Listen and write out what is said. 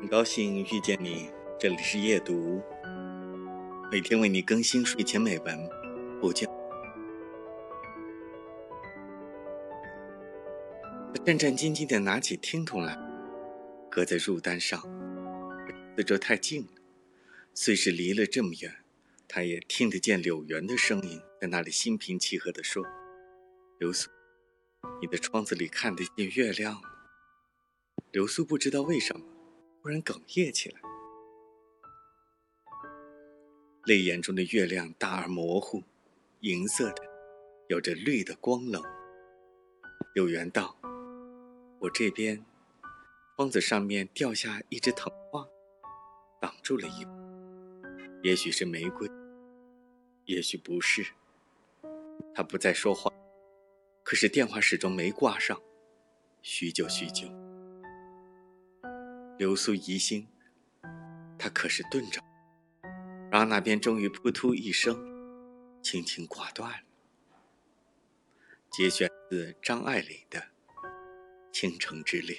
很高兴遇见你，这里是夜读，每天为你更新睡前美文，不见。战战兢兢地拿起听筒来，搁在入单上。四周太近了，虽是离了这么远，他也听得见柳原的声音在那里心平气和地说：“刘苏，你的窗子里看得见月亮。”刘苏不知道为什么，突然哽咽起来。泪眼中的月亮大而模糊，银色的，有着绿的光冷。柳原道：“我这边，窗子上面掉下一只藤花，挡住了一也许是玫瑰，也许不是。”他不再说话，可是电话始终没挂上，许久许久。流苏疑心，他可是顿着，然后那边终于扑突一声，轻轻挂断了。节选自张爱玲的《倾城之恋》。